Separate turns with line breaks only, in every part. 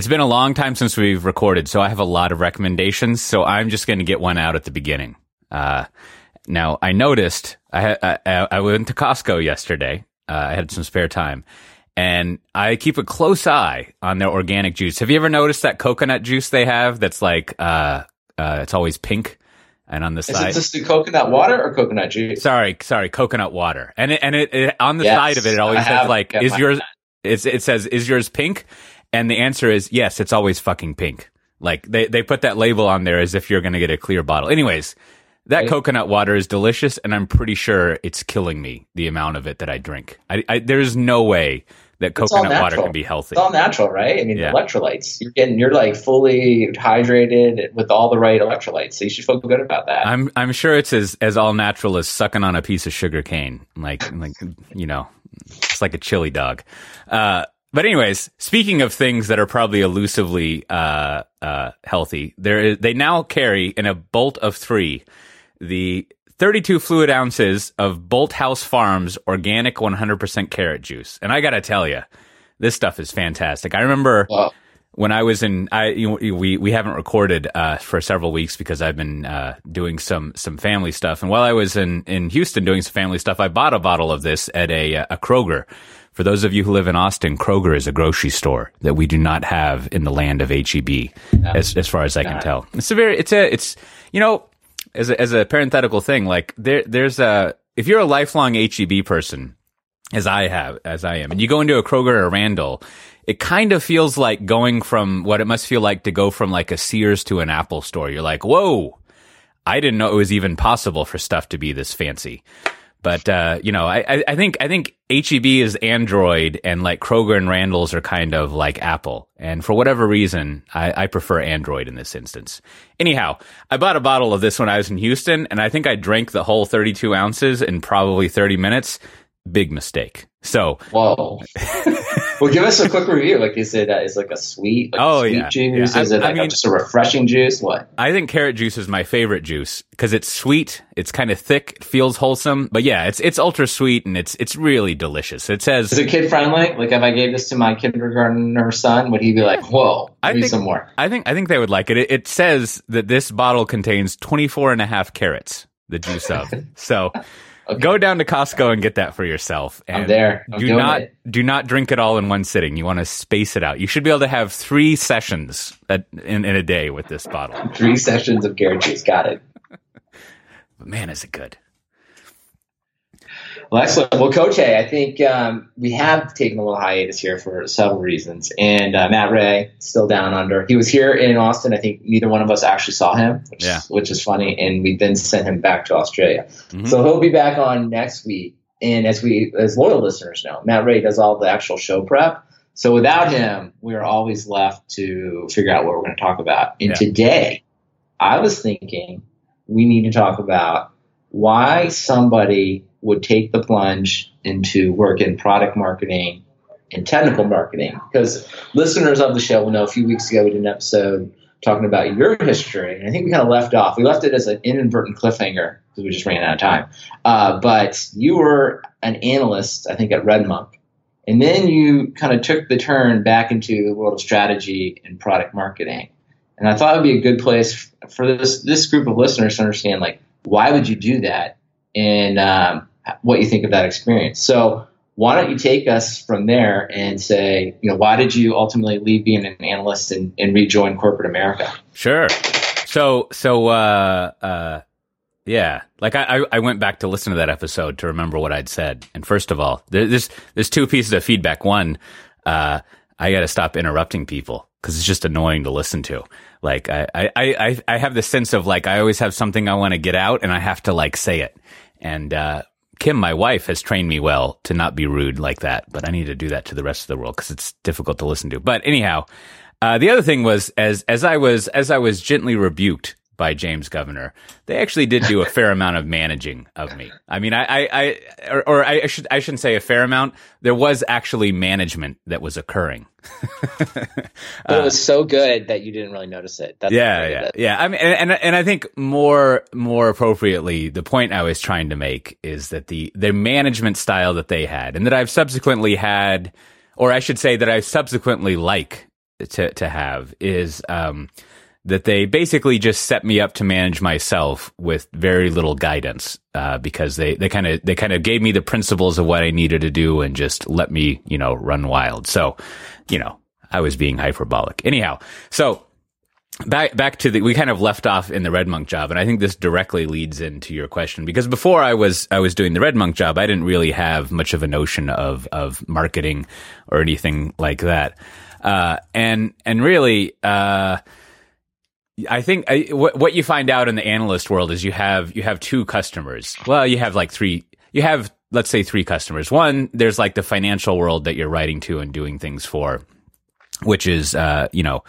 It's been a long time since we've recorded, so I have a lot of recommendations. So I'm just going to get one out at the beginning. Uh, now I noticed I, I, I went to Costco yesterday. Uh, I had some spare time, and I keep a close eye on their organic juice. Have you ever noticed that coconut juice they have? That's like uh, uh, it's always pink, and on the
Is
side.
it just the coconut water or coconut juice?
Sorry, sorry, coconut water, and it, and it, it on the
Yes,
side of it, it always
I
says like, "Is yours?" It's, it says, "Is yours pink?" And the answer is yes. It's always fucking pink. Like they they put that label on there as if you're going to get a clear bottle. Anyways, that coconut water is delicious, and I'm pretty sure it's killing me the amount of it that I drink. I, I there's no way that coconut water can be healthy.
It's all natural, right? I mean,
Yeah.
electrolytes. You're getting, you're like fully hydrated with all the right electrolytes. So you should feel good about that.
I'm I'm sure it's as as all natural as sucking on a piece of sugar cane. Like like you know, it's like a chili dog. Uh, but anyways, speaking of things that are probably elusively uh, uh, healthy, there is they now carry in a bolt of three the 32 fluid ounces of Bolthouse Farms organic 100% carrot juice, and I gotta tell you, this stuff is fantastic. I remember
Well,
when I was in, I you know, we we haven't recorded uh, for several weeks because I've been uh, doing some some family stuff. And while I was in in Houston doing some family stuff, I bought a bottle of this at a a Kroger. For those of you who live in Austin, Kroger is a grocery store that we do not have in the land of HEB, as as far as I can tell. It's a very it's a it's you know as a, as a parenthetical thing like there there's a if you're a lifelong HEB person as I have, as I am, and you go into a Kroger or Randall, it kind of feels like going from what it must feel like to go from like a Sears to an Apple store. You're like, whoa, I didn't know it was even possible for stuff to be this fancy. But uh, you know, I, I- think I think HEB is Android, and like Kroger and Randall's are kind of like Apple. And for whatever reason, I, I prefer Android in this instance. Anyhow, I bought a bottle of this when I was in Houston, and I think I drank the whole 32 ounces in probably 30 minutes. Big mistake. So
whoa. well, give us a quick review. Like, is it uh, is like a sweet, like
Oh,
sweet
yeah.
juice?
Yeah.
Is
I-
it
I
like a-
mean-
just a refreshing juice? What?
I think carrot juice is my favorite juice because it's sweet, it's kind of thick, it feels wholesome. But yeah, it's it's ultra sweet and it's it's really delicious. It says
Is it kid friendly? Like, if I gave this to my kindergartner son, would he be like, "Whoa,
I think-
some more"?
I think I think they would like it. it. It says that this bottle contains 24 and a half carrots, the juice of. So
Okay.
go down to Costco and get that for yourself. And
I'm there. I'm
do not
it.
do not drink it all in one sitting. You want to space it out. You should be able to have three sessions at, in in a day with this bottle.
Three sessions of carrot juice. Got it.
But man, is it good.
Well, excellent. Well, Cote, I think um, we have taken a little hiatus here for several reasons. And uh, Matt Ray, still down under. He was here in Austin. I think neither one of us actually saw him, which,
Yeah.
which is funny. And we then sent him back to Australia.
Mhm.
So he'll be back on next week. And as we, as loyal listeners know, Matt Ray does all the actual show prep. So without him, we are always left to figure out what we're going to talk about. And
Yeah.
today, I was thinking we need to talk about why somebody would take the plunge into work in product marketing and technical marketing. Because listeners of the show will know a few weeks ago we did an episode talking about your history, and I think we kind of left off. We left it as an inadvertent cliffhanger because we just ran out of time. Uh, but you were an analyst, I think, at Redmonk. And then you kind of took the turn back into the world of strategy and product marketing. And I thought it would be a good place for this this group of listeners to understand, like, why would you do that, and um, what you think of that experience. So, why don't you take us from there and say, you know, why did you ultimately leave being an analyst and, and rejoin corporate America?
Sure. So so uh uh yeah, like I I- went back to listen to that episode to remember what I'd said. And first of all, there's there's two pieces of feedback. One, uh, I got to stop interrupting people because it's just annoying to listen to. Like I I I I have the sense of like I always have something I want to get out and I have to like say it. And uh, Kim, my wife, has trained me well to not be rude like that, but I need to do that to the rest of the world because it's difficult to listen to. But anyhow, uh, the other thing was as as I was as I was gently rebuked by James Governor, they actually did do a fair amount of managing of me. I mean, I, I, I or, or I should I shouldn't say a fair amount. There was actually management that was occurring.
But it was so good that you didn't really notice it. That's
yeah, yeah, yeah. I mean, and, and and I think more more appropriately, the point I was trying to make is that the the management style that they had, and that I've subsequently had, or I should say that I subsequently like to to have is um, that they basically just set me up to manage myself with very little guidance uh, because they they kind of they kind of gave me the principles of what I needed to do and just let me you know run wild. So you know I was being hyperbolic. Anyhow, so back back to the we kind of left off in the RedMonk job and i think this directly leads into your question because before i was i was doing the RedMonk job i didn't really have much of a notion of of marketing or anything like that uh, and and really uh, I think I, what, what you find out in the analyst world is you have you have two customers. Well, you have like three. You have let's say three customers. One, there's like the financial world that you're writing to and doing things for, which is uh, you know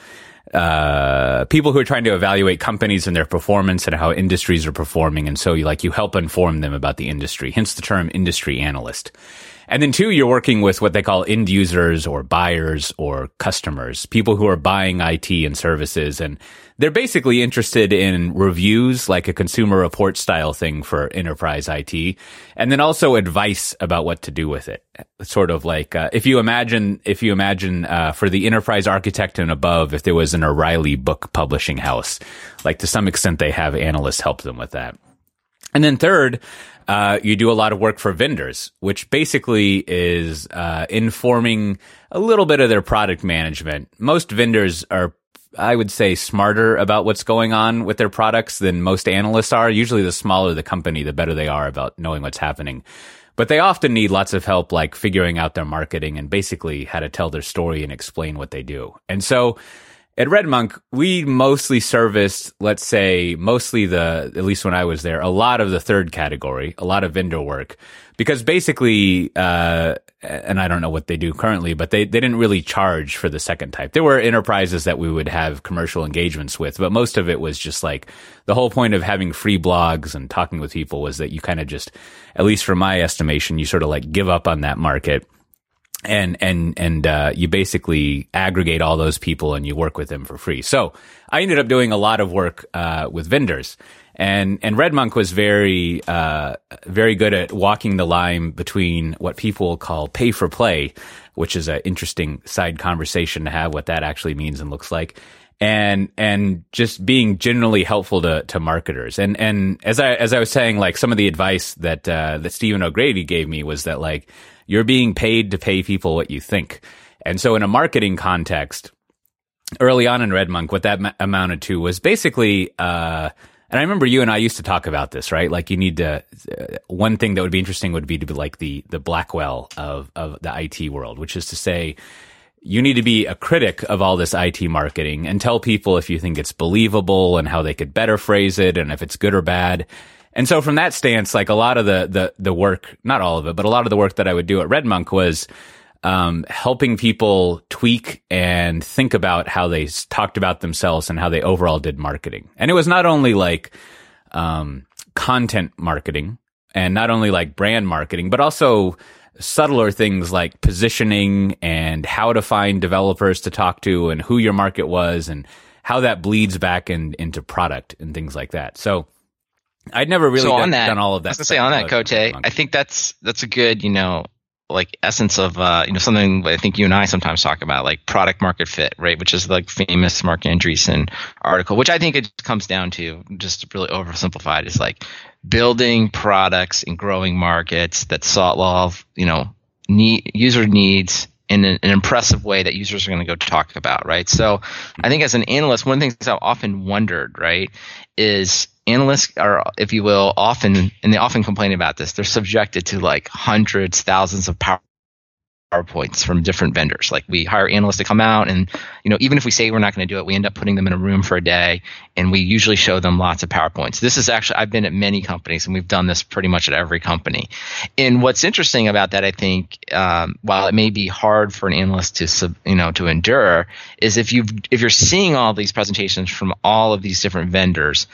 uh, people who are trying to evaluate companies and their performance and how industries are performing. And so you like, you help inform them about the industry, hence the term industry analyst. And then two, you're working with what they call end users or buyers or customers, people who are buying IT and services. And they're basically interested in reviews, like a consumer report style thing for enterprise IT. And then also advice about what to do with it. Sort of like, uh, if you imagine, if you imagine, uh, for the enterprise architect and above, if there was an O'Reilly book publishing house, like to some extent they have analysts help them with that. And then third, uh, you do a lot of work for vendors, which basically is uh, informing a little bit of their product management. Most vendors are, I would say, smarter about what's going on with their products than most analysts are. Usually, the smaller the company, the better they are about knowing what's happening. But they often need lots of help, like figuring out their marketing and basically how to tell their story and explain what they do. And so, at Red Monk, we mostly serviced, let's say, mostly the, at least when I was there, a lot of the third category, a lot of vendor work. Because basically, uh, and I don't know what they do currently, but they, they didn't really charge for the second type. There were enterprises that we would have commercial engagements with, but most of it was just like the whole point of having free blogs and talking with people was that you kind of just, at least from my estimation, you sort of like give up on that market and and and uh, you basically aggregate all those people and you work with them for free. So I ended up doing a lot of work uh, with vendors, and and Red Monk was very uh, very good at walking the line between what people call pay for play, which is an interesting side conversation to have what that actually means and looks like. And and just being generally helpful to, to marketers and and as I as I was saying like some of the advice that uh, that Stephen O'Grady gave me was that like you're being paid to pay people what you think. And so in a marketing context, early on in Red Monk, what that amounted to was basically, uh, and I remember you and I used to talk about this, right? Like you need to, uh, one thing that would be interesting would be to be like the, the Blackwell of, of the IT world, which is to say, you need to be a critic of all this IT marketing and tell people if you think it's believable and how they could better phrase it and if it's good or bad. And so from that stance, like a lot of the, the, the work, not all of it, but a lot of the work that I would do at Red Monk was, um, helping people tweak and think about how they talked about themselves and how they overall did marketing. And it was not only like, um, content marketing and not only like brand marketing, but also subtler things like positioning and how to find developers to talk to and who your market was and how that bleeds back in, into product and things like that. So, I'd never really so done,
that,
done all of that. I
was gonna say on that, Cote, I think that's that's a good, you know, like essence of uh, you know something I think you and I sometimes talk about, like product market fit, right? Which is like famous Marc Andreessen article, which I think it comes down to just really oversimplified is like building products and growing markets that solve you know need user needs in an, an, impressive way that users are going to go talk about, right? So I think as an analyst, one of the things I've often wondered, right, is analysts are, if you will, often, and they often complain about this, they're subjected to like hundreds, thousands of power PowerPoints from different vendors. Like we hire analysts to come out and, you know, even if we say we're not going to do it, we end up putting them in a room for a day and we usually show them lots of PowerPoints. This is actually, I've been at many companies and we've done this pretty much at every company. And what's interesting about that, I think, um, while it may be hard for an analyst to, you know, to endure is if you if you're seeing all these presentations from all of these different vendors,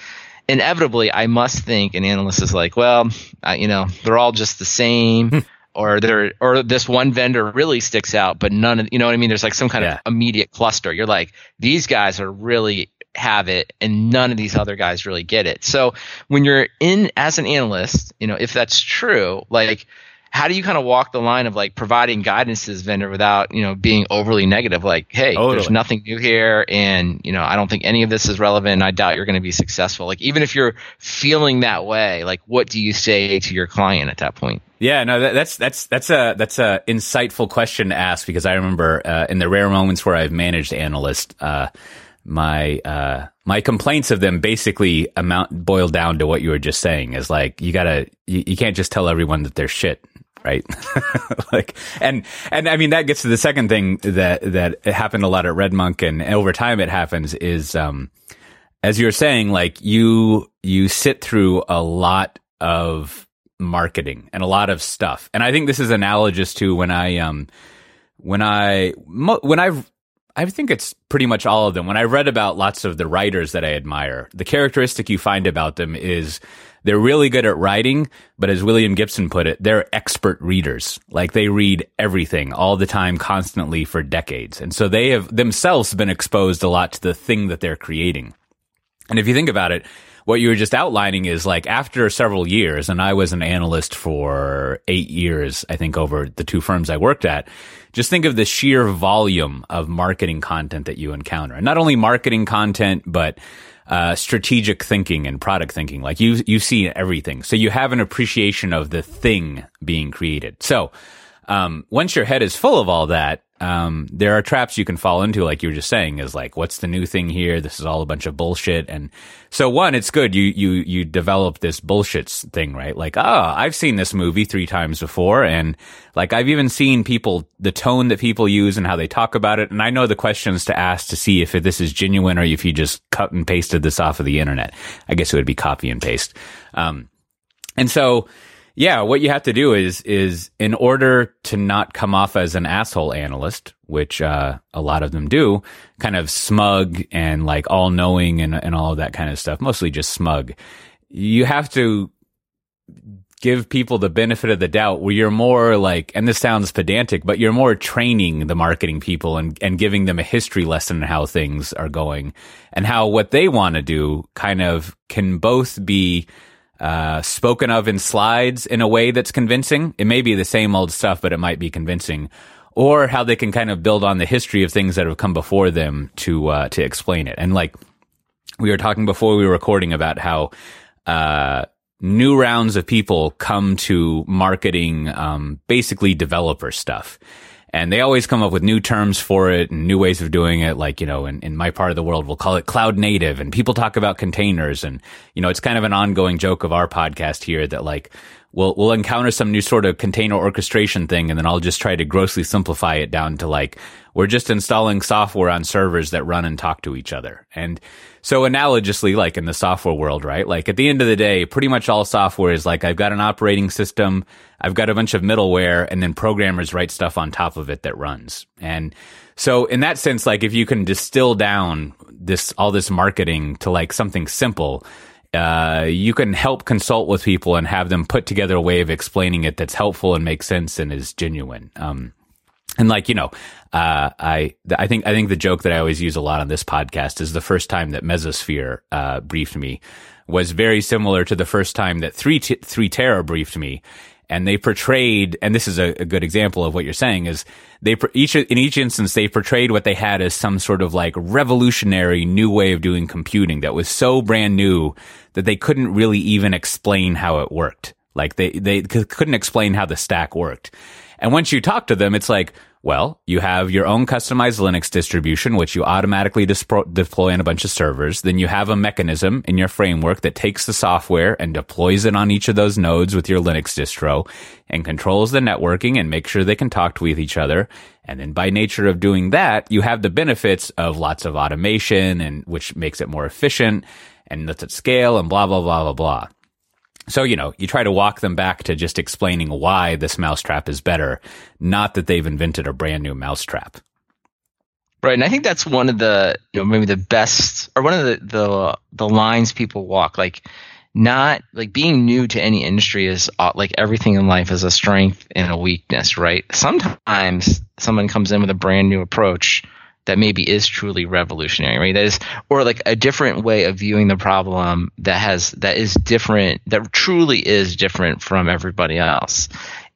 inevitably I must think an analyst is like, well, uh, you know, they're all just the same. or there or this one vendor really sticks out, but none of you know what I mean. There's like some kind yeah. of immediate cluster. You're like these guys are really have it, and none of these other guys really get it. So when you're in as an analyst, you know if that's true, like how do you kind of walk the line of like providing guidance to this vendor without you know being overly negative? Like hey totally. there's nothing new here and you know i don't think any of this is relevant and i doubt you're going to be successful. Like even if you're feeling that way like what do you say to your client at that point?
Yeah, no, that, that's that's that's a that's a insightful question to ask because I remember uh, in the rare moments where I've managed analysts, uh, my uh, my complaints of them basically amount boil down to what you were just saying is like you gotta you, you can't just tell everyone that they're shit right? like, and, and I mean, that gets to the second thing that, that happened a lot at Red Monk and over time it happens is, um, as you're saying, like you, you sit through a lot of marketing and a lot of stuff. And I think this is analogous to when I, um, when I, when I've, I think it's pretty much all of them. When I read about lots of the writers that I admire, the characteristic you find about them is they're really good at writing, but as William Gibson put it, they're expert readers. Like they read everything all the time, constantly for decades. And so they have themselves been exposed a lot to the thing that they're creating. And if you think about it, what you were just outlining is like after several years, and I was an analyst for eight years, I think over the two firms I worked at. Just think of the sheer volume of marketing content that you encounter. And not only marketing content, but uh, strategic thinking and product thinking. Like you, you see everything. So you have an appreciation of the thing being created. So, um, once your head is full of all that, um, there are traps you can fall into, like you were just saying, is like, what's the new thing here? This is all a bunch of bullshit. And so one, it's good. You, you, you develop this bullshit thing, right? Like, oh, I've seen this movie three times before. And like, I've even seen people, the tone that people use and how they talk about it. And I know the questions to ask to see if this is genuine or if you just cut and pasted this off of the internet. I guess it would be copy and paste. Um, and so, yeah, what you have to do is is in order to not come off as an asshole analyst, which uh, a lot of them do, kind of smug and like all knowing and and all of that kind of stuff, mostly just smug. You have to give people the benefit of the doubt where you're more like, and this sounds pedantic, but you're more training the marketing people and, and giving them a history lesson on how things are going and how what they want to do kind of can both be uh, spoken of in slides in a way that's convincing. It may be the same old stuff, but it might be convincing. Or how they can kind of build on the history of things that have come before them to uh, to explain it. And like we were talking before we were recording about how uh, new rounds of people come to marketing um, basically developer stuff and they always come up with new terms for it and new ways of doing it. Like, you know, in, in my part of the world, we'll call it cloud native and people talk about containers. And, you know, it's kind of an ongoing joke of our podcast here that like, we'll, we'll encounter some new sort of container orchestration thing. And then I'll just try to grossly simplify it down to like, we're just installing software on servers that run and talk to each other. And so analogously, like in the software world, right? Like at the end of the day, pretty much all software is like, I've got an operating system. I've got a bunch of middleware and then programmers write stuff on top of it that runs. And so in that sense, like if you can distill down this, all this marketing to like something simple, uh, you can help consult with people and have them put together a way of explaining it that's helpful and makes sense and is genuine. Um, and like you know, uh, I I think I think the joke that I always use a lot on this podcast is the first time that Mesosphere uh, briefed me was very similar to the first time that three t- 3Tera briefed me, and they portrayed and this is a, a good example of what you're saying is they each in each instance they portrayed what they had as some sort of like revolutionary new way of doing computing that was so brand new that they couldn't really even explain how it worked. Like they they couldn't explain how the stack worked. And once you talk to them, it's like, well, you have your own customized Linux distribution, which you automatically deploy on a bunch of servers. Then you have a mechanism in your framework that takes the software and deploys it on each of those nodes with your Linux distro and controls the networking and makes sure they can talk to each other. And then by nature of doing that, you have the benefits of lots of automation and which makes it more efficient and lets it scale and blah, blah, blah, blah, blah. So, you know, you try to walk them back to just explaining why this mousetrap is better, not that they've invented a brand new mousetrap.
Right, and I think that's one of the you know maybe the best or one of the the the lines people walk like not like being new to any industry is uh, like everything in life is a strength and a weakness, right? Sometimes someone comes in with a brand new approach that maybe is truly revolutionary, right? That is, or like a different way of viewing the problem that has, that is different, that truly is different from everybody else.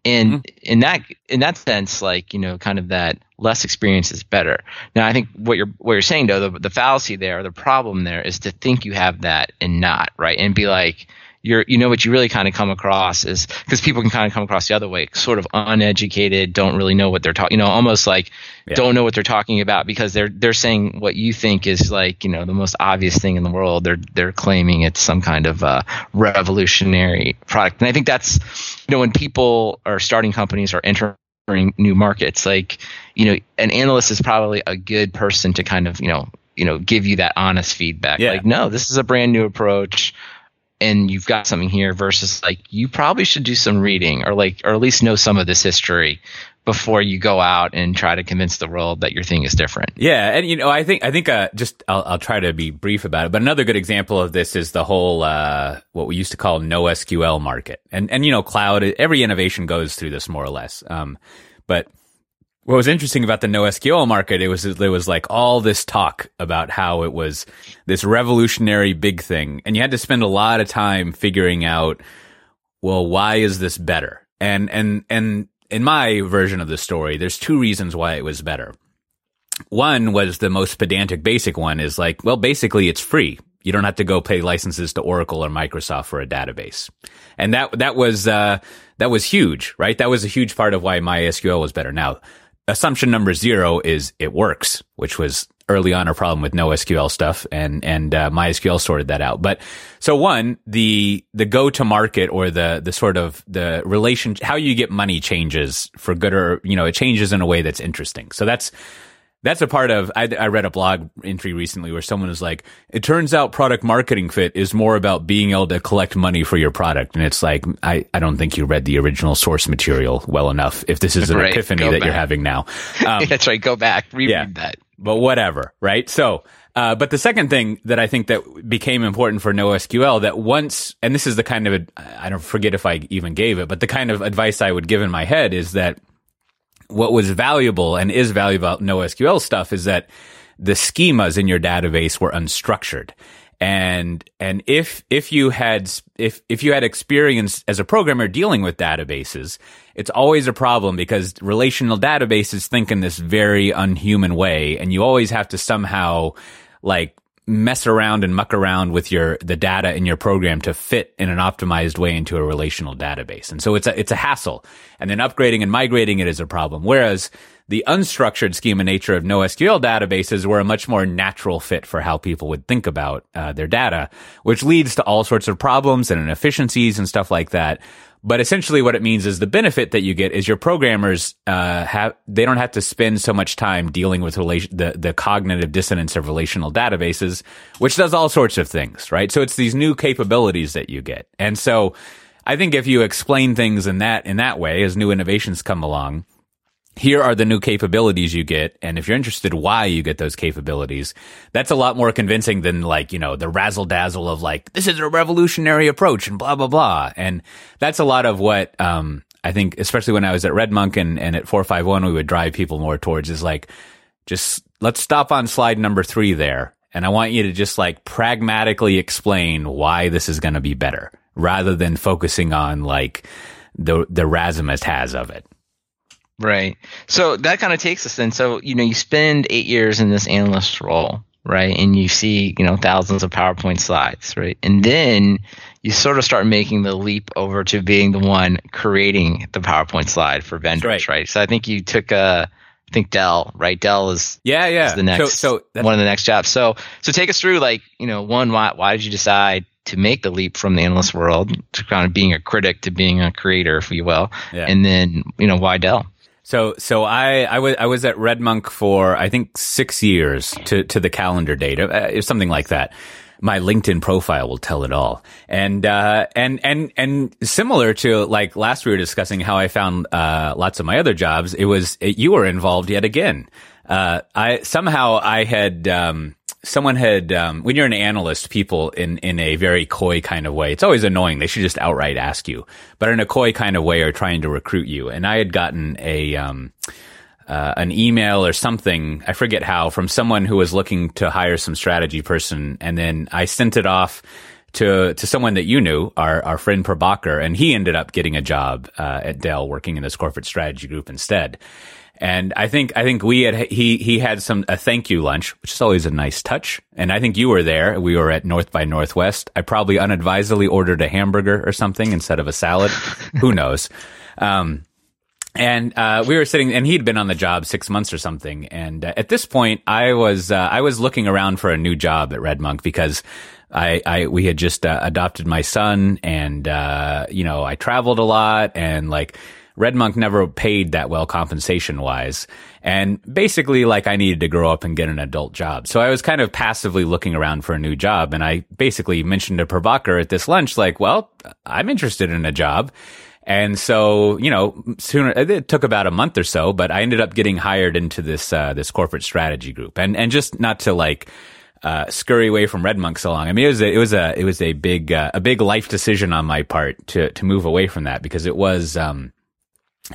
And mm-hmm. in that in that sense, like you know, kind of that less experience is better. Now, I think what you're what you're saying though, the, the fallacy there, the problem there, is to think you have that and not right, and be like, you're you know what you really kind of come across is because people can kind of come across the other way sort of uneducated don't really know what they're talking you know almost like yeah. don't know what they're talking about because they're they're saying what you think is like you know the most obvious thing in the world they're they're claiming it's some kind of uh, revolutionary product and i think that's you know when people are starting companies or entering new markets like you know an analyst is probably a good person to kind of you know you know give you that honest feedback yeah. like no this is a brand new approach and you've got something here versus like you probably should do some reading or like or at least know some of this history before you go out and try to convince the world that your thing is different.
Yeah, and you know, I think I think uh, just I'll, I'll try to be brief about it. But another good example of this is the whole uh, what we used to call NoSQL market, and and you know, cloud. Every innovation goes through this more or less. Um, but what was interesting about the NoSQL market, it was there was like all this talk about how it was this revolutionary big thing, and you had to spend a lot of time figuring out, well, why is this better? And and and in my version of the story, there's two reasons why it was better. One was the most pedantic, basic one is like, well, basically it's free. You don't have to go pay licenses to Oracle or Microsoft for a database, and that that was uh, that was huge, right? That was a huge part of why MySQL was better. Now assumption number zero is it works, which was early on a problem with NoSQL stuff, and and uh, MySQL sorted that out. But so one, the the go to market or the the sort of the relation, how you get money changes for good or you know it changes in a way that's interesting. So that's that's a part of I, I, read a blog entry recently where someone was like it turns out product marketing fit is more about being able to collect money for your product. And it's like i, I don't think you read the original source material well enough if this is an right, epiphany that back. you're having now.
Um, that's right. Go back. Reread yeah, that.
But whatever right? So uh, but the second thing that I think that became important for NoSQL that once, and this is the kind of, I don't forget if I even gave it, but the kind of advice I would give in my head is that what was valuable and is valuable NoSQL stuff is that the schemas in your database were unstructured. And, and if, if you had, if, if you had experience as a programmer dealing with databases, it's always a problem because relational databases think in this very unhuman way. And you always have to somehow like mess around and muck around with your the data in your program to fit in an optimized way into a relational database. And so it's a it's a hassle. And then upgrading and migrating it is a problem. Whereas the unstructured schema nature of NoSQL databases were a much more natural fit for how people would think about uh, their data, which leads to all sorts of problems and inefficiencies and stuff like that. But essentially what it means is the benefit that you get is your programmers, uh, have, they don't have to spend so much time dealing with relation, the, the cognitive dissonance of relational databases, which does all sorts of things, right? So it's these new capabilities that you get. And so I think if you explain things in that, in that way, as new innovations come along, here are the new capabilities you get. And if you're interested why you get those capabilities, that's a lot more convincing than like, you know, the razzle dazzle of like, this is a revolutionary approach and blah, blah, blah. And that's a lot of what, um, I think, especially when I was at RedMonk and, and at 451, we would drive people more towards is like, just let's stop on slide number three there. And I want you to just like pragmatically explain why this is going to be better rather than focusing on like the, the razzmatazz has of it.
Right. So that kind of takes us then. So, you know, you spend eight years in this analyst role, right? And you see, you know, thousands of PowerPoint slides, right? And then you sort of start making the leap over to being the one creating the PowerPoint slide for vendors, right? right? So I think you took a, I think Dell, right? Dell is
yeah, yeah,
is the next so, so one of the next jobs. So so take us through like you know one why why did you decide to make the leap from the analyst world to kind of being a critic to being a creator, if you will, yeah. and then you know why Dell?
So, so I, I was, I was at RedMonk for, I think, six years to, to the calendar date, uh, something like that. My LinkedIn profile will tell it all. And, uh, and, and, and similar to like last we were discussing how I found, uh, lots of my other jobs, it was, you were involved yet again. Uh, I, somehow I had, um, someone had um, when you're an analyst, people in in a very coy kind of way. It's always annoying. They should just outright ask you, but in a coy kind of way, are trying to recruit you. And I had gotten a. Um, uh, an email or something, I forget how, from someone who was looking to hire some strategy person. And then I sent it off to to someone that you knew, our our friend Prabhakar, and he ended up getting a job uh, at Dell working in this corporate strategy group instead. And I think I think we had he he had some a thank you lunch, which is always a nice touch. And I think you were there. We were at North by Northwest. I probably unadvisedly ordered a hamburger or something instead of a salad. Who knows? Um, and uh, we were sitting, and he'd been on the job six months or something. And uh, at this point, I was uh, I was looking around for a new job at Red Monk because I, I we had just uh, adopted my son, and uh, you know I traveled a lot, and like Red Monk never paid that well compensation wise. And basically, like, I needed to grow up and get an adult job. So I was kind of passively looking around for a new job. And I basically mentioned to Prabhakar at this lunch, like, well, I'm interested in a job. And so, you know, sooner it took about a month or so, but I ended up getting hired into this uh, this corporate strategy group, and and just not to like uh, scurry away from Red Monk so long. I mean, it was a, it was a it was a big uh, a big life decision on my part to to move away from that because it was um,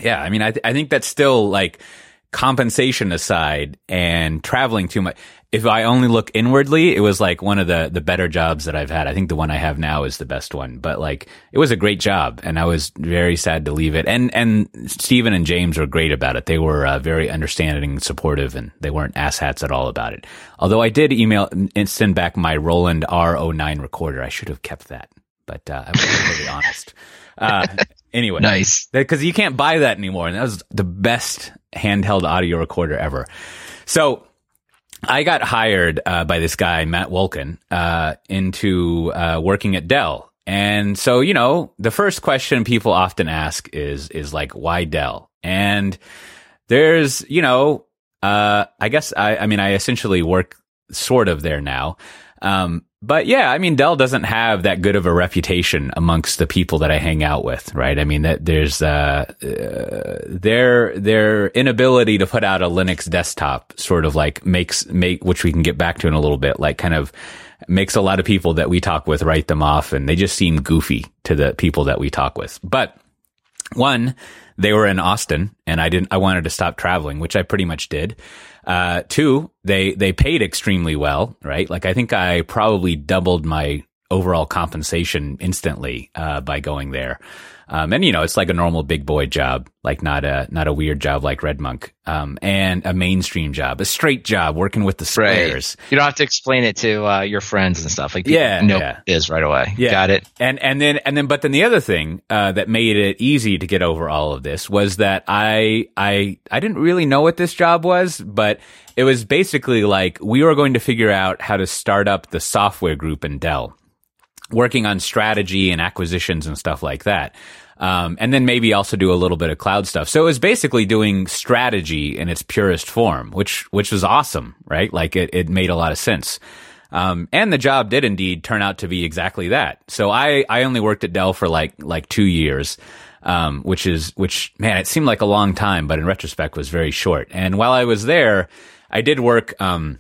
yeah, I mean, I, th- I think that's still like compensation aside and traveling too much. If I only look inwardly, it was like one of the, the better jobs that I've had. I think the one I have now is the best one, but like it was a great job and I was very sad to leave it. And, and Stephen and James were great about it. They were uh, very understanding and supportive and they weren't asshats at all about it. Although I did email and send back my Roland R09 recorder. I should have kept that, but uh, I was really honest. Uh, anyway,
nice
because you can't buy that anymore, and that was the best handheld audio recorder ever. So I got hired uh, by this guy Matt Wolken uh, into uh, working at Dell, and so you know the first question people often ask is is like why Dell, and there's you know uh, I guess I I mean I essentially work sort of there now. Um, but yeah, I mean, Dell doesn't have that good of a reputation amongst the people that I hang out with, right? I mean, that there's uh, uh, their their inability to put out a Linux desktop sort of like makes make which we can get back to in a little bit, like kind of makes a lot of people that we talk with write them off, and they just seem goofy to the people that we talk with. But one, they were in Austin, and I didn't. I wanted to stop traveling, which I pretty much did. Uh, two, they, they paid extremely well, right? Like I think I probably doubled my overall compensation instantly, uh, by going there. Um, and you know, it's like a normal big boy job, like not a, not a weird job like Red Monk. Um, and a mainstream job, a straight job working with the squares.
Right. You don't have to explain it to, uh, your friends and stuff. Like, yeah, know yeah. is right away. Yeah. Got it.
And, and then, and then, but then the other thing, uh, that made it easy to get over all of this was that I, I, I didn't really know what this job was, but it was basically like we were going to figure out how to start up the software group in Dell working on strategy and acquisitions and stuff like that. Um, and then maybe also do a little bit of cloud stuff. So it was basically doing strategy in its purest form, which which was awesome, right? Like it, it made a lot of sense. Um, and the job did indeed turn out to be exactly that. So I I only worked at Dell for like like two years. Um, which is which man, it seemed like a long time, but in retrospect was very short. And while I was there, I did work. Um,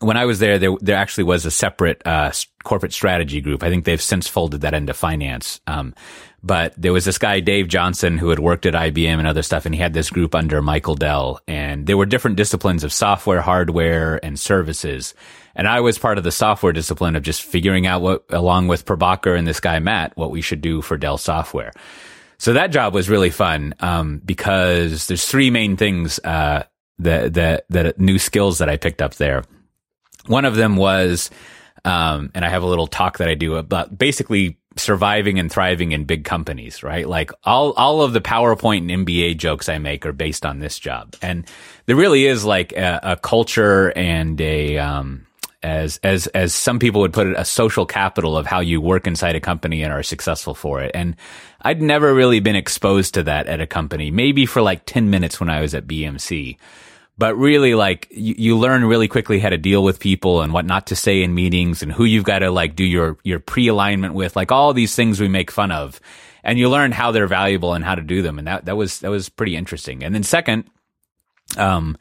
when I was there, there there actually was a separate uh, corporate strategy group. I think they've since folded that into finance. Um, but there was this guy Dave Johnson who had worked at IBM and other stuff, and he had this group under Michael Dell, and there were different disciplines of software, hardware, and services. And I was part of the software discipline of just figuring out what, along with Prabhakar and this guy Matt, what we should do for Dell software. So that job was really fun um, because there's three main things uh, that that that new skills that I picked up there. One of them was, um, and I have a little talk that I do about basically surviving and thriving in big companies, right? Like all, all of the PowerPoint and MBA jokes I make are based on this job. And there really is like a, a culture and a, um, as, as, as some people would put it, a social capital of how you work inside a company and are successful for it. And I'd never really been exposed to that at a company, maybe for like 10 minutes when I was at BMC but really like you, you, learn really quickly how to deal with people and what not to say in meetings and who you've got to like do your your pre-alignment with like all these things we make fun of. And you learn how they're valuable and how to do them. And that that was that was pretty interesting. And then second um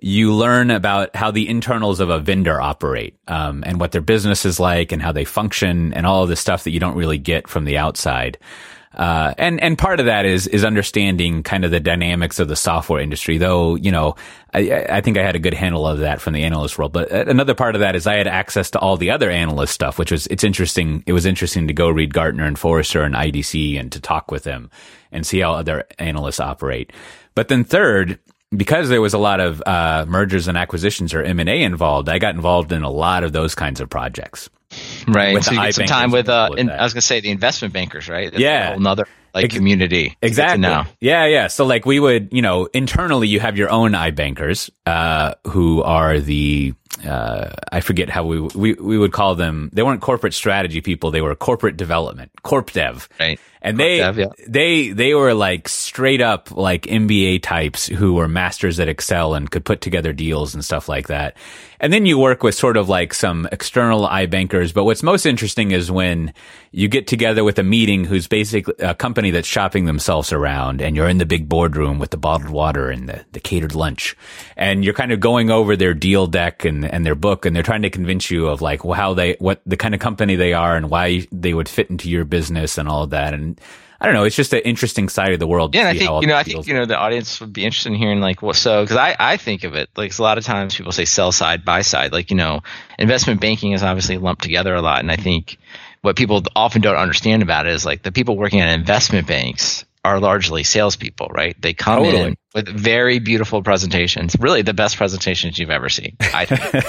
you learn about how the internals of a vendor operate um, and what their business is like and how they function and all of the stuff that you don't really get from the outside. Uh, and, and part of that is, is understanding kind of the dynamics of the software industry, though, you know, I, I think I had a good handle of that from the analyst world. But another part of that is I had access to all the other analyst stuff, which was, it's interesting. It was interesting to go read Gartner and Forrester and IDC and to talk with them and see how other analysts operate. But then third, because there was a lot of uh, mergers and acquisitions or M and A involved, I got involved in a lot of those kinds of projects.
Right. With so you get some time with, uh, in, I was gonna say the investment bankers, right?
That's yeah.
Another like Ex- community.
Exactly. Yeah, yeah. So like we would, you know, internally you have your own iBankers, uh, who are the uh, I forget how we, we we would call them. They weren't corporate strategy people. They were corporate development, corp dev.
Right.
And corp they dev, yeah. they they were like straight up like MBA types who were masters at Excel and could put together deals and stuff like that. And then you work with sort of like some external iBankers. But what's most interesting is when you get together with a meeting who's basically a company that's shopping themselves around and you're in the big boardroom with the bottled water and the, the catered lunch and you're kind of going over their deal deck and, and their book and they're trying to convince you of like how they, what the kind of company they are and why they would fit into your business and all of that. And I don't know. It's just an interesting side of the world.
Yeah, I think you know. I think you know the audience would be interested in hearing like what. So because I I think of it like a lot of times people say sell side buy side. Like you know, investment banking is obviously lumped together a lot, and I think what people often don't understand about it is like the people working at investment banks are largely salespeople, right? They come totally. in with very beautiful presentations, really the best presentations you've ever seen. I,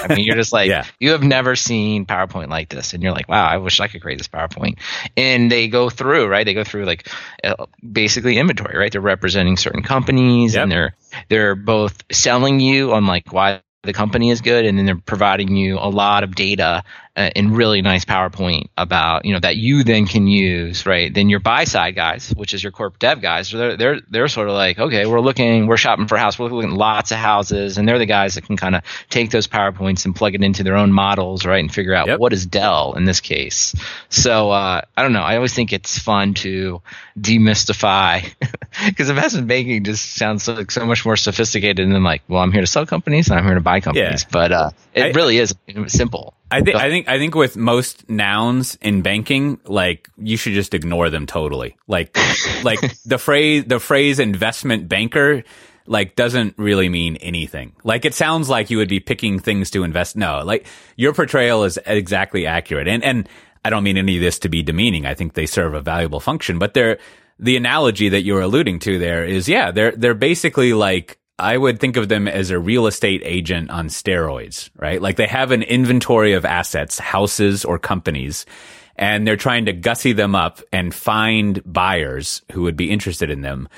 I mean, you're just like, yeah. you have never seen PowerPoint like this. And you're like, wow, I wish I could create this PowerPoint. And they go through, right? They go through like uh, basically inventory, right? They're representing certain companies yep. and they're, they're both selling you on like why the company is good and then they're providing you a lot of data uh, in really nice PowerPoint about you know that you then can use right? Then your buy side guys which is your corp dev guys they're they're they're sort of like okay we're looking we're shopping for a house. We're looking at lots of houses and they're the guys that can kind of take those PowerPoints and plug it into their own models right and figure out yep. what is Dell in this case. So uh, I don't know. I always think it's fun to demystify because investment banking just sounds so, like so much more sophisticated than like well I'm here to sell companies and I'm here to buy companies. Yeah. but uh, it I, really is simple
I think I think I think with most nouns in banking, like you should just ignore them totally. Like like the phrase the phrase investment banker like doesn't really mean anything. Like it sounds like you would be picking things to invest. No, like your portrayal is exactly accurate. And and I don't mean any of this to be demeaning. I think they serve a valuable function, but they're the analogy that you're alluding to there is yeah, they're they're basically like I would think of them as a real estate agent on steroids, right? Like they have an inventory of assets, houses or companies, and they're trying to gussy them up and find buyers who would be interested in them.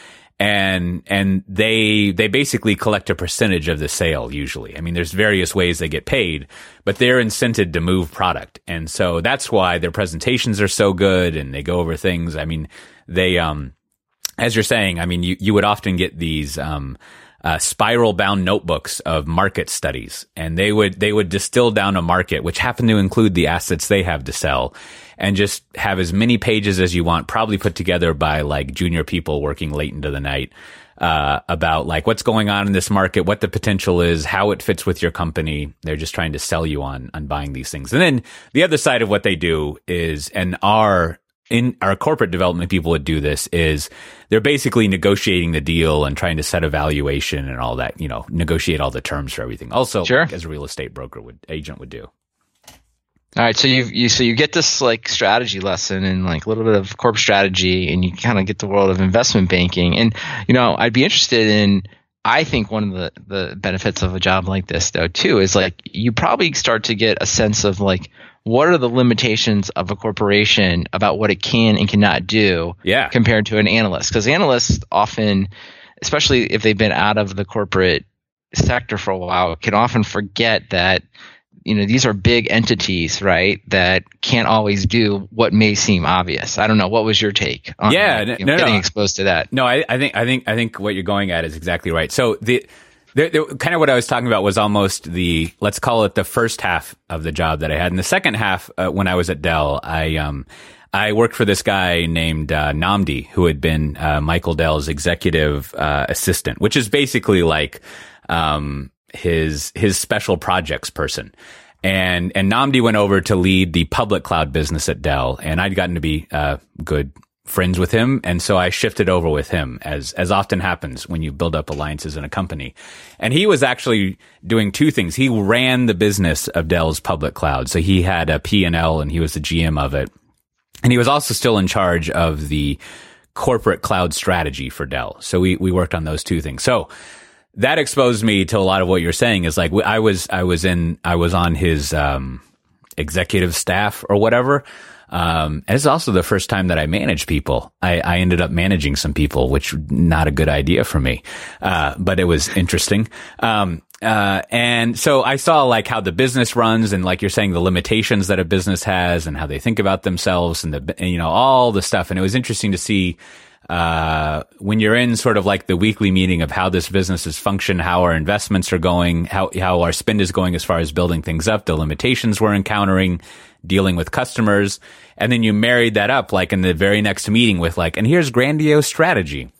And, and they, they basically collect a percentage of the sale usually. I mean, there's various ways they get paid, but they're incented to move product. And so that's why their presentations are so good and they go over things. I mean, they, um, as you're saying, I mean, you, you would often get these, um, uh, spiral bound notebooks of market studies and they would they would distill down a market which happened to include the assets they have to sell and just have as many pages as you want probably put together by like junior people working late into the night uh, about like what's going on in this market, what the potential is, how it fits with your company. They're just trying to sell you on on buying these things. And then the other side of what they do is, and our in our corporate development people would do this is they're basically negotiating the deal and trying to set a valuation and all that, you know, negotiate all the terms for everything. Also, sure. like, as a real estate broker would agent would do.
All right, so you you so you get this like strategy lesson and like a little bit of corp strategy, and you kind of get the world of investment banking. And you know, I'd be interested in. I think one of the the benefits of a job like this, though, too, is like you probably start to get a sense of like what are the limitations of a corporation about what it can and cannot do
yeah.
compared to an analyst? Because analysts often especially if they've been out of the corporate sector for a while can often forget that you know these are big entities right that can't always do what may seem obvious. I don't know. What was your take on
yeah
you know, no, getting
no.
exposed to that.
No I, I think i think i think what you're going at is exactly right. So the kind of what I was talking about was almost the let's call it the first half of the job that I had. In the second half, uh, when I was at Dell, I um, I worked for this guy named uh, Nnamdi, who had been uh, Michael Dell's executive uh, assistant, which is basically like um, his his special projects person. And and Nnamdi went over to lead the public cloud business at Dell, and I'd gotten to be uh, good friends with him. And so I shifted over with him as, as often happens when you build up alliances in a company. And he was actually doing two things. He ran the business of Dell's public cloud. So he had a P&L and he was the GM of it. And he was also still in charge of the corporate cloud strategy for Dell. So we, we worked on those two things. So that exposed me to a lot of what you're saying is like, I was, I was in, I was on his, um, executive staff or whatever. Um, and it's also the first time that I managed people. I, I, ended up managing some people, which not a good idea for me. Uh, but it was interesting. Um, uh, and so I saw like how the business runs and like you're saying the limitations that a business has and how they think about themselves and the, you know, all the stuff. And it was interesting to see, uh, when you're in sort of like the weekly meeting of how this business is function, how our investments are going, how, how our spend is going as far as building things up, the limitations we're encountering, dealing with customers. And then you married that up like in the very next meeting with like, and here's grandiose strategy.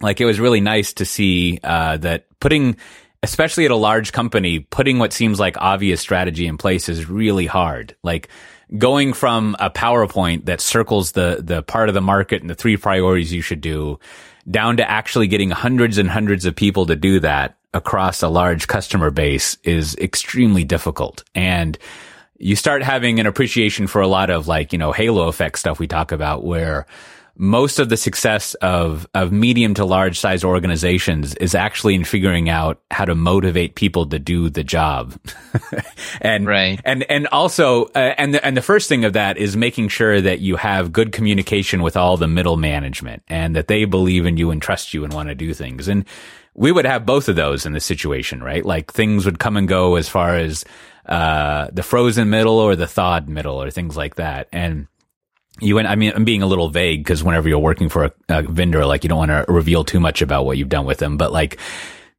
Like it was really nice to see, uh, that putting, especially at a large company, putting what seems like obvious strategy in place is really hard. Like going from a PowerPoint that circles the, the part of the market and the three priorities you should do down to actually getting hundreds and hundreds of people to do that across a large customer base is extremely difficult. And you start having an appreciation for a lot of like, you know, halo effect stuff we talk about where most of the success of, of medium to large size organizations is actually in figuring out how to motivate people to do the job. and,
right.
and, and also, uh, and the, and the first thing of that is making sure that you have good communication with all the middle management and that they believe in you and trust you and want to do things. And we would have both of those in this situation, right? Like things would come and go as far as, uh, the frozen middle or the thawed middle or things like that. And you went, I mean, I'm being a little vague because whenever you're working for a, a vendor, like you don't want to reveal too much about what you've done with them, but like,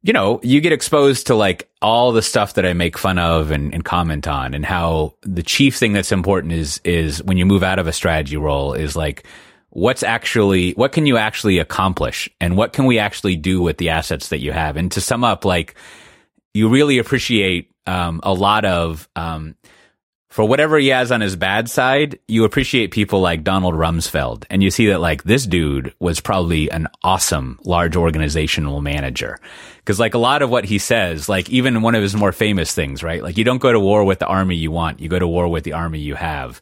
you know, you get exposed to like all the stuff that I make fun of and, and, comment on and how the chief thing that's important is, is when you move out of a strategy role is like, what's actually, what can you actually accomplish and what can we actually do with the assets that you have? And to sum up, like, you really appreciate um, a lot of um, for whatever he has on his bad side, you appreciate people like Donald Rumsfeld, and you see that like this dude was probably an awesome large organizational manager. Because like a lot of what he says, like even one of his more famous things, right? Like you don't go to war with the army you want, you go to war with the army you have.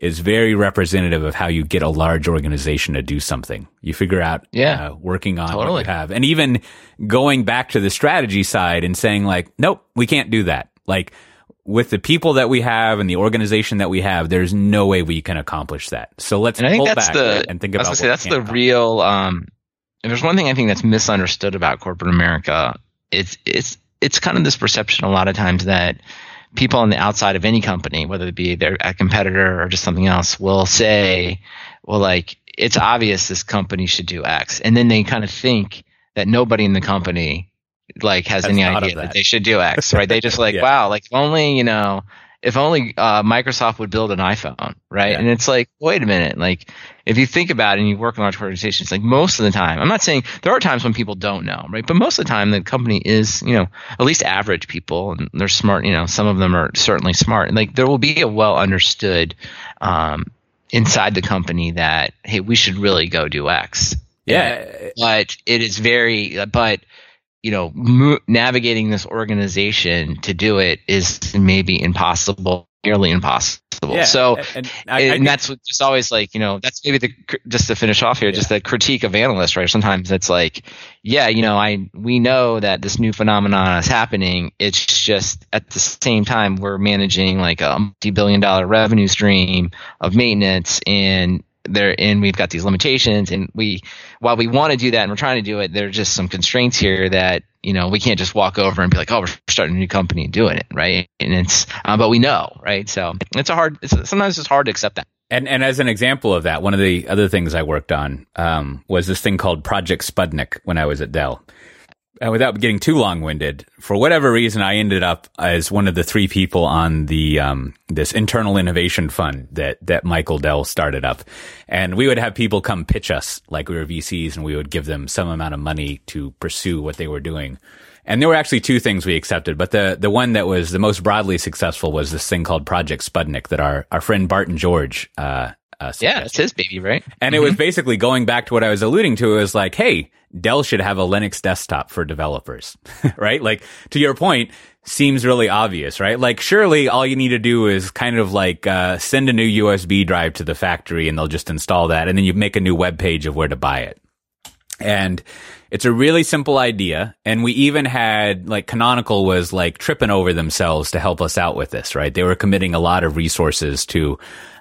Is very representative of how you get a large organization to do something. You figure out,
yeah,
uh, working on totally. what you have, and even going back to the strategy side and saying like, nope, we can't do that. Like with the people that we have and the organization that we have, there's no way we can accomplish that. So let's pull back
and I think that's the,
and think about.
Say, that's the real. Um, if there's one thing I think that's misunderstood about corporate America, it's it's it's kind of this perception a lot of times that people on the outside of any company, whether it be their a competitor or just something else, will say, "Well, like it's obvious this company should do X," and then they kind of think that nobody in the company like has any idea that. that. they should do X, right? They just like, yeah. wow, like if only, you know, if only uh, Microsoft would build an iPhone, right? Yeah. And it's like, wait a minute, like if you think about it and you work in large organizations, like most of the time, I'm not saying there are times when people don't know, right? But most of the time, the company is, you know, at least average people, and they're smart. You know, some of them are certainly smart, and like there will be a well understood um, inside the company that hey, we should really go do X.
Yeah,
but it is very, but you know, mo- navigating this organization to do it is maybe impossible, nearly impossible. Yeah, so, and, I, and I, that's just always like, you know, that's maybe the just to finish off here, yeah. just the critique of analysts, right? Sometimes it's like, yeah, you know, I we know that this new phenomenon is happening. It's just at the same time we're managing like a multi-billion dollar revenue stream of maintenance and there and we've got these limitations and we while we want to do that and we're trying to do it there are just some constraints here that you know we can't just walk over and be like oh we're starting a new company and doing it right? And it's uh, but we know right? So it's a hard it's, sometimes it's hard to accept that.
And and as an example of that one of the other things i worked on um, was this thing called project sputnik when i was at dell uh, without getting too long winded, for whatever reason, I ended up as one of the three people on the um, this internal innovation fund that that Michael Dell started up, and we would have people come pitch us like we were VCs, and we would give them some amount of money to pursue what they were doing. And there were actually two things we accepted, but the the one that was the most broadly successful was this thing called Project Sputnik that our our friend Barton George uh, Uh,
yeah, it's his baby, right?
And mm-hmm. it was mm-hmm. basically going back to what I was alluding to. It was like, hey, Dell should have a Linux desktop for developers, right? Like to your point, seems really obvious, right? Like surely all you need to do is kind of like uh, send a new USB drive to the factory and they'll just install that, and then you make a new web page of where to buy it. And it's a really simple idea. And we even had like Canonical was like tripping over themselves to help us out with this, right? They were committing a lot of resources to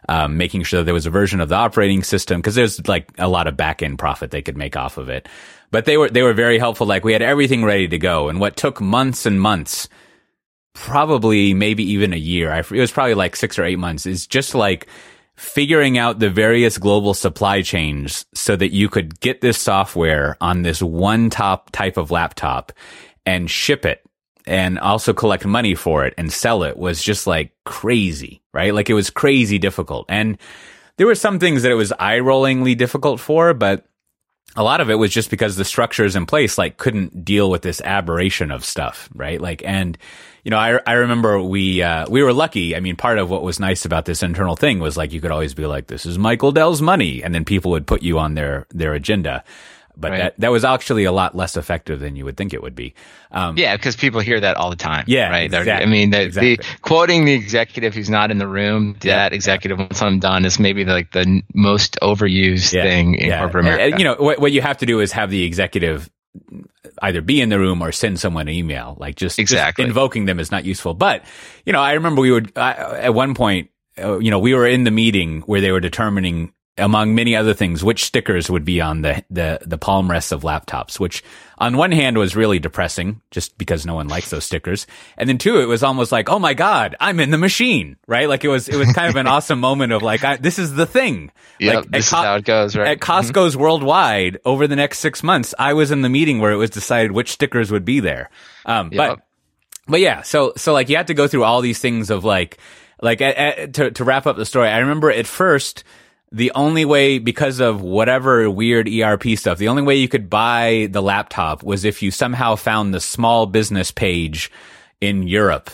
um, making sure that there was a version of the operating system because there's like a lot of back end profit they could make off of it. But they were, they were very helpful. Like we had everything ready to go. And what took months and months, probably maybe even a year, I, it was probably like six or eight months is just like, figuring out the various global supply chains so that you could get this software on this one top type of laptop and ship it and also collect money for it and sell it was just like crazy, right? Like it was crazy difficult. And there were some things that it was eye rollingly difficult for, but a lot of it was just because the structures in place like couldn't deal with this aberration of stuff, right? Like, and you know, I, I remember we, uh, we were lucky. I mean, part of what was nice about this internal thing was like, you could always be like, this is Michael Dell's money. And then people would put you on their, their agenda. But right. that, that was actually a lot less effective than you would think it would be.
Um, yeah, because people hear that all the time.
Yeah,
right.
Exactly, I
mean, the, exactly. the, quoting the executive who's not in the room, yeah, that executive yeah. once I'm done is maybe like the most overused yeah, thing in corporate America.
You know, what, what you have to do is have the executive either be in the room or send someone an email. Like just,
exactly.
Just invoking them is not useful. But, you know, I remember we would, I, at one point, uh, you know, we were in the meeting where they were determining among many other things, which stickers would be on the, the, the palm rests of laptops, which on one hand was really depressing just because no one likes those stickers. And then two, it was almost like, oh my God, I'm in the machine, right? Like it was, it was kind of an awesome moment of like, I, this is the thing.
Yeah,
like,
this Co- is how it goes, right?
At Costco's mm-hmm. worldwide over the next six months, I was in the meeting where it was decided which stickers would be there. Um, yep. but, but yeah, so, so like you have to go through all these things of like, like at, at, to, to wrap up the story, I remember at first, the only way, because of whatever weird ERP stuff, the only way you could buy the laptop was if you somehow found the small business page in Europe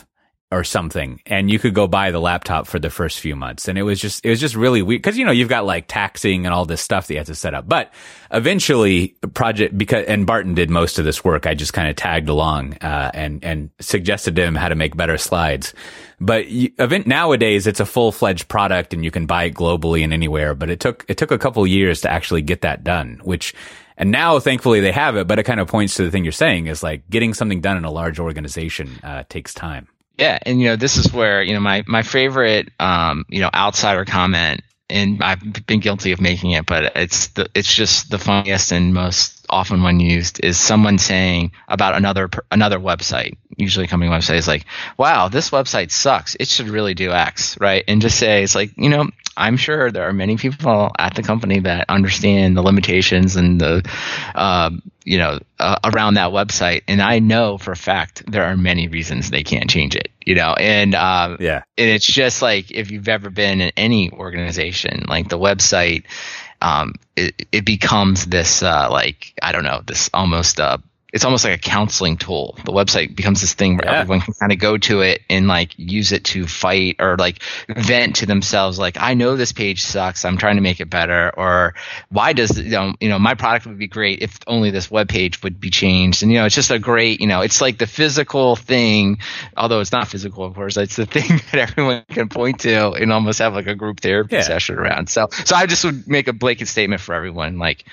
or something and you could go buy the laptop for the first few months. And it was just it was just really weird because you know you've got like taxing and all this stuff that you have to set up. But eventually project because and barton did most of this work i just kind of tagged along uh, and and suggested to him how to make better slides but you, event nowadays it's a full-fledged product and you can buy it globally and anywhere but it took it took a couple years to actually get that done which and now, thankfully, they have it, but it kind of points to the thing you're saying is like getting something done in a large organization uh, takes time.
Yeah, and you know this is where you know my my favorite um, you know outsider comment, and I've been guilty of making it, but it's the it's just the funniest and most often when used is someone saying about another another website, usually coming website is like, "Wow, this website sucks. It should really do X," right? And just say it's like you know I'm sure there are many people at the company that understand the limitations and the, uh, you know, uh, around that website. And I know for a fact there are many reasons they can't change it, you know, and, uh,
yeah.
And it's just like if you've ever been in any organization, like the website, um, it, it becomes this, uh, like, I don't know, this almost, uh, it's almost like a counseling tool. The website becomes this thing where yeah. everyone can kind of go to it and like use it to fight or like vent to themselves. Like, I know this page sucks. I'm trying to make it better. Or why does you know, you know my product would be great if only this web page would be changed. And you know, it's just a great you know, it's like the physical thing. Although it's not physical, of course, it's the thing that everyone can point to and almost have like a group therapy yeah. session around. So, so I just would make a blanket statement for everyone. Like,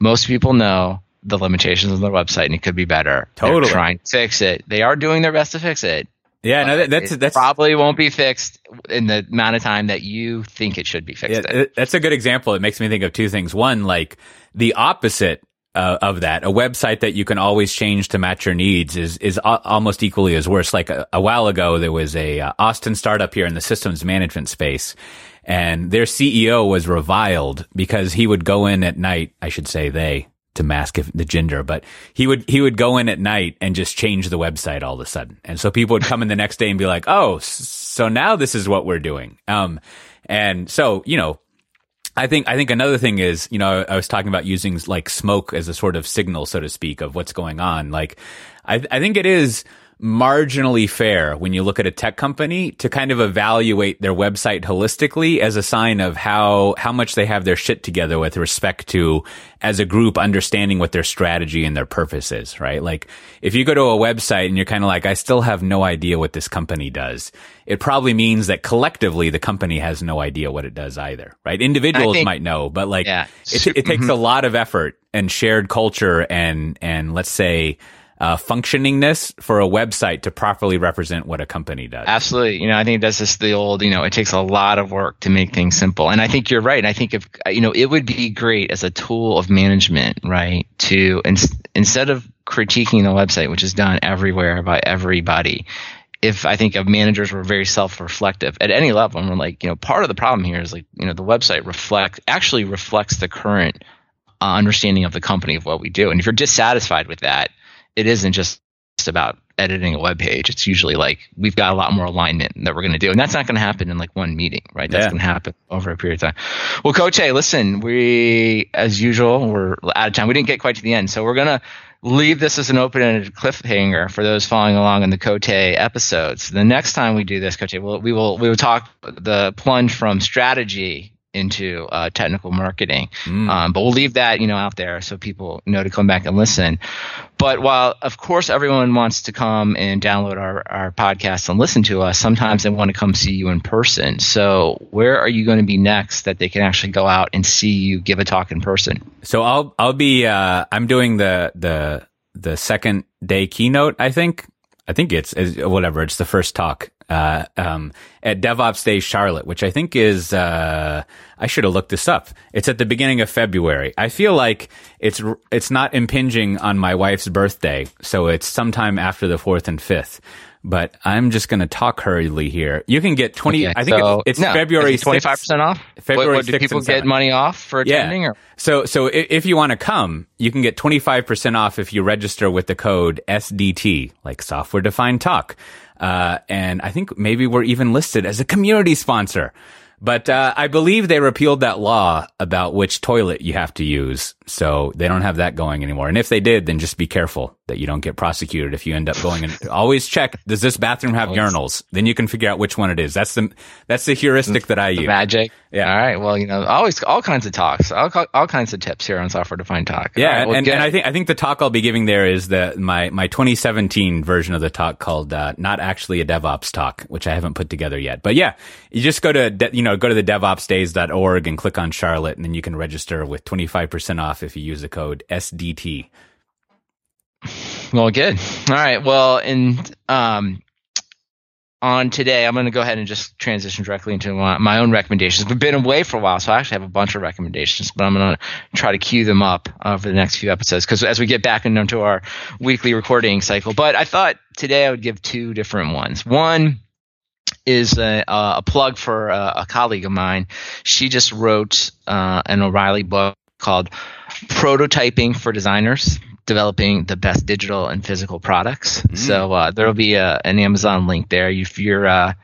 most people know the limitations on their website and it could be better.
Totally.
They're trying to fix it. They are doing their best to fix it.
Yeah, no, that, that's that's
probably won't be fixed in the amount of time that you think it should be fixed.
Yeah, that's a good example. It makes me think of two things. One, like the opposite uh, of that, a website that you can always change to match your needs is is a- almost equally as worse. Like a, a while ago, there was a uh, Austin startup here in the systems management space, and their CEO was reviled because he would go in at night. I should say they to mask the gender, but he would he would go in at night and just change the website all of a sudden, and so people would come in the next day and be like, "Oh, so now this is what we're doing." Um, and so you know, I think I think another thing is you know I was talking about using like smoke as a sort of signal, so to speak, of what's going on. Like, I I think it is marginally fair when you look at a tech company to kind of evaluate their website holistically as a sign of how how much they have their shit together with respect to as a group understanding what their strategy and their purpose is, right? Like if you go to a website and you're kind of like I still have no idea what this company does. It probably means that collectively the company has no idea what it does either, right? Individuals think, might know, but like yeah. it, it takes mm-hmm. a lot of effort and shared culture and and let's say uh, functioningness for a website to properly represent what a company does.
Absolutely. You know, I think that's just the old, you know, it takes a lot of work to make things simple. And I think you're right. I think if, you know, it would be great as a tool of management, right? To, in, instead of critiquing the website, which is done everywhere by everybody, if I think of managers were very self-reflective at any level, and we're like, you know, part of the problem here is like, you know, the website reflect actually reflects the current uh, understanding of the company of what we do. And if you're dissatisfied with that, it isn't just about editing a web page. It's usually like we've got a lot more alignment that we're going to do, and that's not going to happen in like one meeting, right? That's yeah. going to happen over a period of time. Well, Cote, hey, listen, we as usual we're out of time. We didn't get quite to the end, so we're gonna leave this as an open-ended cliffhanger for those following along in the Cote episodes. The next time we do this, Cote, we'll, we will we will talk the plunge from strategy into uh, technical marketing. Mm. Um, but we'll leave that, you know, out there so people know to come back and listen. But while, of course, everyone wants to come and download our, our podcast and listen to us, sometimes they want to come see you in person. So where are you going to be next that they can actually go out and see you give a talk in person?
So I'll, I'll be, uh, I'm doing the, the, the second day keynote, I think. I think it's, whatever. It's the first talk uh, um, at DevOps Day Charlotte, which I think is, uh, I should have looked this up. It's at the beginning of February. I feel like it's, it's not impinging on my wife's birthday. So it's sometime after the fourth and fifth. But I'm just going to talk hurriedly here. You can get 20, okay, I think so, it's, it's no, February
25% off? February what, what, do people get money off for attending? Yeah. Or?
So, so if, if you want to come, you can get 25% off if you register with the code SDT, like software defined talk. Uh, and I think maybe we're even listed as a community sponsor. But uh, I believe they repealed that law about which toilet you have to use. So they don't have that going anymore. And if they did, then just be careful that you don't get prosecuted if you end up going and always check, does this bathroom have urinals? Then you can figure out which one it is. That's the, that's the heuristic that I use.
Magic. Yeah. All right. Well, you know, always, all kinds of talks, all, all kinds of tips here on software defined talk.
Yeah.
Right, well,
and, and, I think, I think the talk I'll be giving there is the, my, my 2017 version of the talk called, uh, not actually a DevOps talk, which I haven't put together yet. But yeah, you just go to, de- you know, go to the devopsdays.org and click on Charlotte and then you can register with 25% off if you use the code SDT.
Well, good. All right. Well, and um, on today, I'm going to go ahead and just transition directly into my, my, own recommendations. We've been away for a while, so I actually have a bunch of recommendations, but I'm going to try to queue them up uh, for the next few episodes because as we get back into our weekly recording cycle. But I thought today I would give two different ones. One is a, a plug for a, a, colleague of mine. She just wrote uh, an O'Reilly book called Prototyping for Designers developing the best digital and physical products. Mm. So uh, there will be a, an Amazon link there. If you're, uh,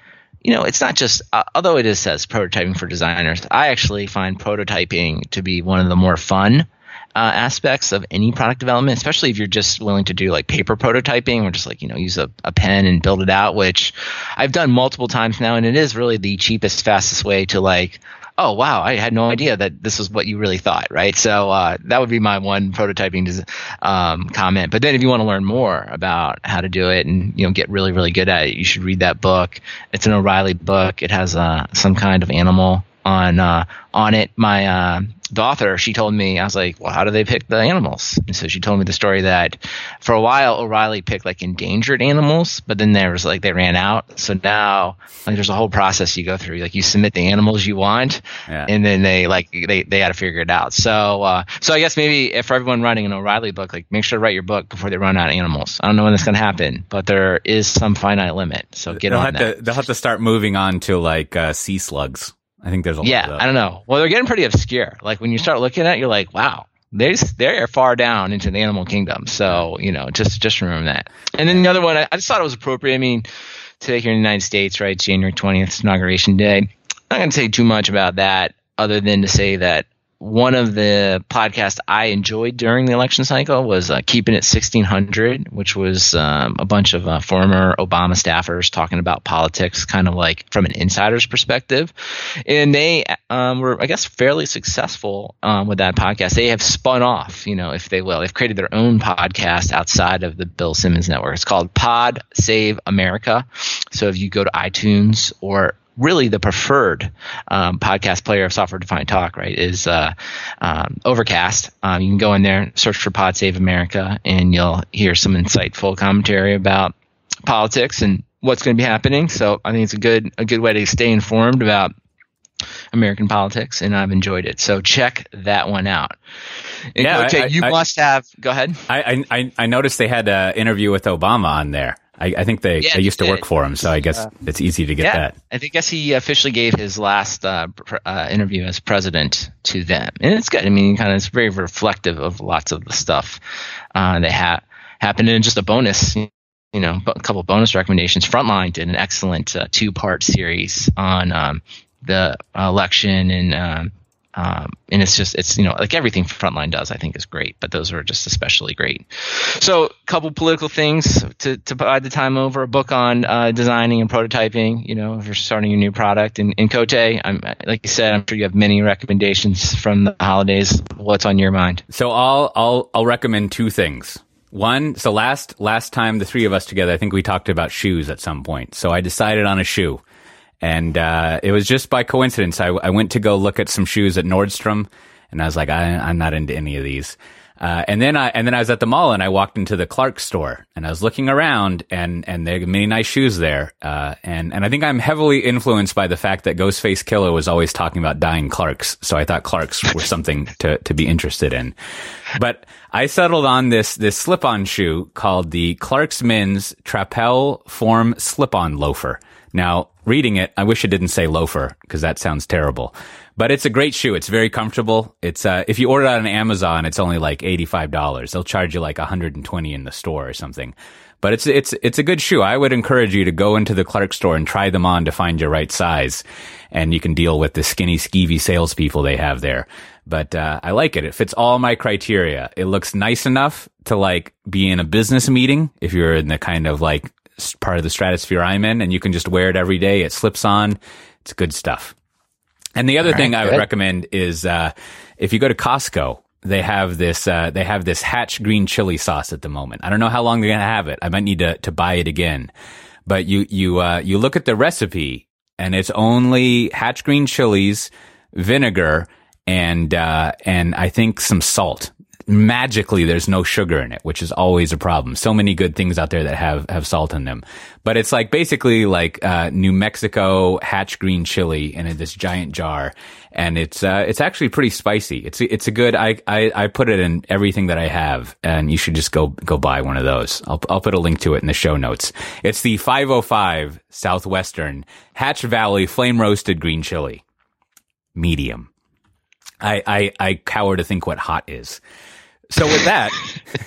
you know, it's not just, uh, although it is says prototyping for designers, I actually find prototyping to be one of the more fun uh, aspects of any product development, especially if you're just willing to do like paper prototyping or just like, you know, use a, a pen and build it out, which I've done multiple times now. And it is really the cheapest, fastest way to like oh wow, I had no idea that this was what you really thought, right? So uh, that would be my one prototyping um, comment. But then if you want to learn more about how to do it and you know get really really good at it, you should read that book. It's an O'Reilly book. It has uh, some kind of animal on uh, on it. My uh, the author, she told me, I was like, well, how do they pick the animals? And so she told me the story that for a while O'Reilly picked like endangered animals, but then there was like they ran out. So now like there's a whole process you go through. Like you submit the animals you want, yeah. and then they like they they had to figure it out. So uh, so I guess maybe if for everyone writing an O'Reilly book, like make sure to write your book before they run out of animals. I don't know when that's gonna happen, but there is some finite limit. So get
they'll
on
have
that.
To, they'll have to start moving on to like uh, sea slugs. I think there's a
yeah. I don't know. Well, they're getting pretty obscure. Like when you start looking at, it, you're like, wow, they're they're far down into the animal kingdom. So you know, just just remember that. And then the other one, I, I just thought it was appropriate. I mean, today here in the United States, right, January 20th, inauguration day. I'm not going to say too much about that, other than to say that one of the podcasts I enjoyed during the election cycle was uh, Keeping It 1600, which was um, a bunch of uh, former Obama staffers talking about politics, kind of like from an insider's perspective. And they um, were, I guess, fairly successful um, with that podcast. They have spun off, you know, if they will. They've created their own podcast outside of the Bill Simmons network. It's called Pod Save America. So if you go to iTunes or really the preferred um, podcast player of software defined talk, right, is uh, um, Overcast. Um, you can go in there, and search for Pod Save America, and you'll hear some insightful commentary about politics and what's going to be happening. So I think it's a good a good way to stay informed about American politics, and I've enjoyed it. So check that one out. And
Yeah,
Cote,
I-
you
I-
must have. Go ahead.
I, I I noticed they had an interview with Obama on there. I, I think they,
Yeah,
they used to work for him, so I guess it's easy to get
yeah,
that.
I think guess he officially gave his last uh, pr- uh, interview as president to them, and it's good. I mean, kind of it's very reflective of lots of the stuff uh, that ha- happened. And just a bonus, you know, a couple of bonus recommendations. Frontline did an excellent uh, two-part series on um, the election and. Um, um, and it's just it's you know like everything Frontline does I think is great, but those are just especially great. So, a couple political things to, to provide the time over. A book on uh, designing and prototyping. You know, if you're starting a new product. And, and Cote, I'm like you said, I'm sure you have many recommendations from the holidays. What's on your mind?
So I'll I'll I'll recommend two things. One, so last last time the three of us together, I think we talked about shoes at some point. So I decided on a shoe, and uh, it was just by coincidence. I, I went to go look at some shoes at Nordstrom, and I was like, I, I'm not into any of these. Uh, and then I and then I was at the mall and I walked into the Clark store and I was looking around and and there are many nice shoes there. Uh, and and I think I'm heavily influenced by the fact that Ghostface Killah was always talking about dying Clarks, so I thought Clarks were something to to be interested in. But I settled on this this slip-on shoe called the Clarks Men's Trapell Form Slip-on Loafer. Now, reading it, I wish it didn't say loafer because that sounds terrible. But it's a great shoe. It's very comfortable. It's uh, if you order it on Amazon, it's only like eighty five dollars. They'll charge you like one hundred and twenty in the store or something. But it's it's it's a good shoe. I would encourage you to go into the Clark store and try them on to find your right size, and you can deal with the skinny, skeevy salespeople they have there. But uh, I like it. It fits all my criteria. It looks nice enough to like be in a business meeting if you're in the kind of like part of the stratosphere I'm in, and you can just wear it every day. It slips on. It's good stuff. And the other thing I would
good.
recommend is uh, if you go to Costco, they have this uh, they have this Hatch green chili sauce at the moment. I don't know how long they're gonna have it. I might need to to buy it again. But you you uh, you look at the recipe and it's only Hatch green chilies, vinegar, and uh, and I think some salt. Magically, there's no sugar in it, which is always a problem. So many good things out there that have have salt in them, but it's like basically like uh, New Mexico Hatch green chili in this giant jar, and it's uh, it's actually pretty spicy. It's it's a good. I, I I put it in everything that I have, and you should just go go buy one of those. I'll I'll put a link to it in the show notes. It's the 505 Southwestern Hatch Valley Flame Roasted Green Chili, medium. I, I, I cower to think what hot is. So with that,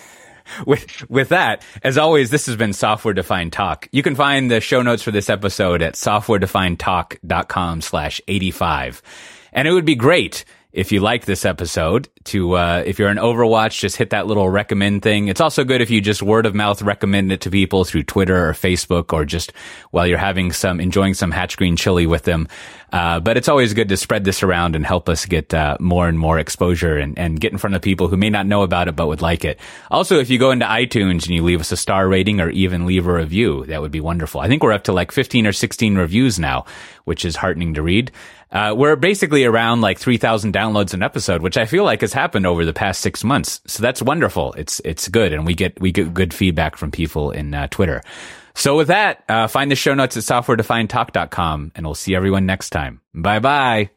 with, with that, as always, this has been Software Defined Talk. You can find the show notes for this episode at softwaredefinedtalk.com slash 85. And it would be great if you like this episode to, uh, if you're an Overcast, just hit that little recommend thing. It's also good if you just word of mouth recommend it to people through Twitter or Facebook or just while you're having some, enjoying some Hatch Green chili with them. Uh, but it's always good to spread this around and help us get, uh, more and more exposure and, and get in front of people who may not know about it but would like it. Also, if you go into iTunes and you leave us a star rating or even leave a review, that would be wonderful. I think we're up to like 15 or 16 reviews now, which is heartening to read. Uh, we're basically around like 3,000 downloads an episode, which I feel like has happened over the past six months. So that's wonderful. It's, it's good. And we get, we get good feedback from people in uh, Twitter. So with that, uh, find the show notes at softwaredefinedtalk.com and we'll see everyone next time. Bye bye.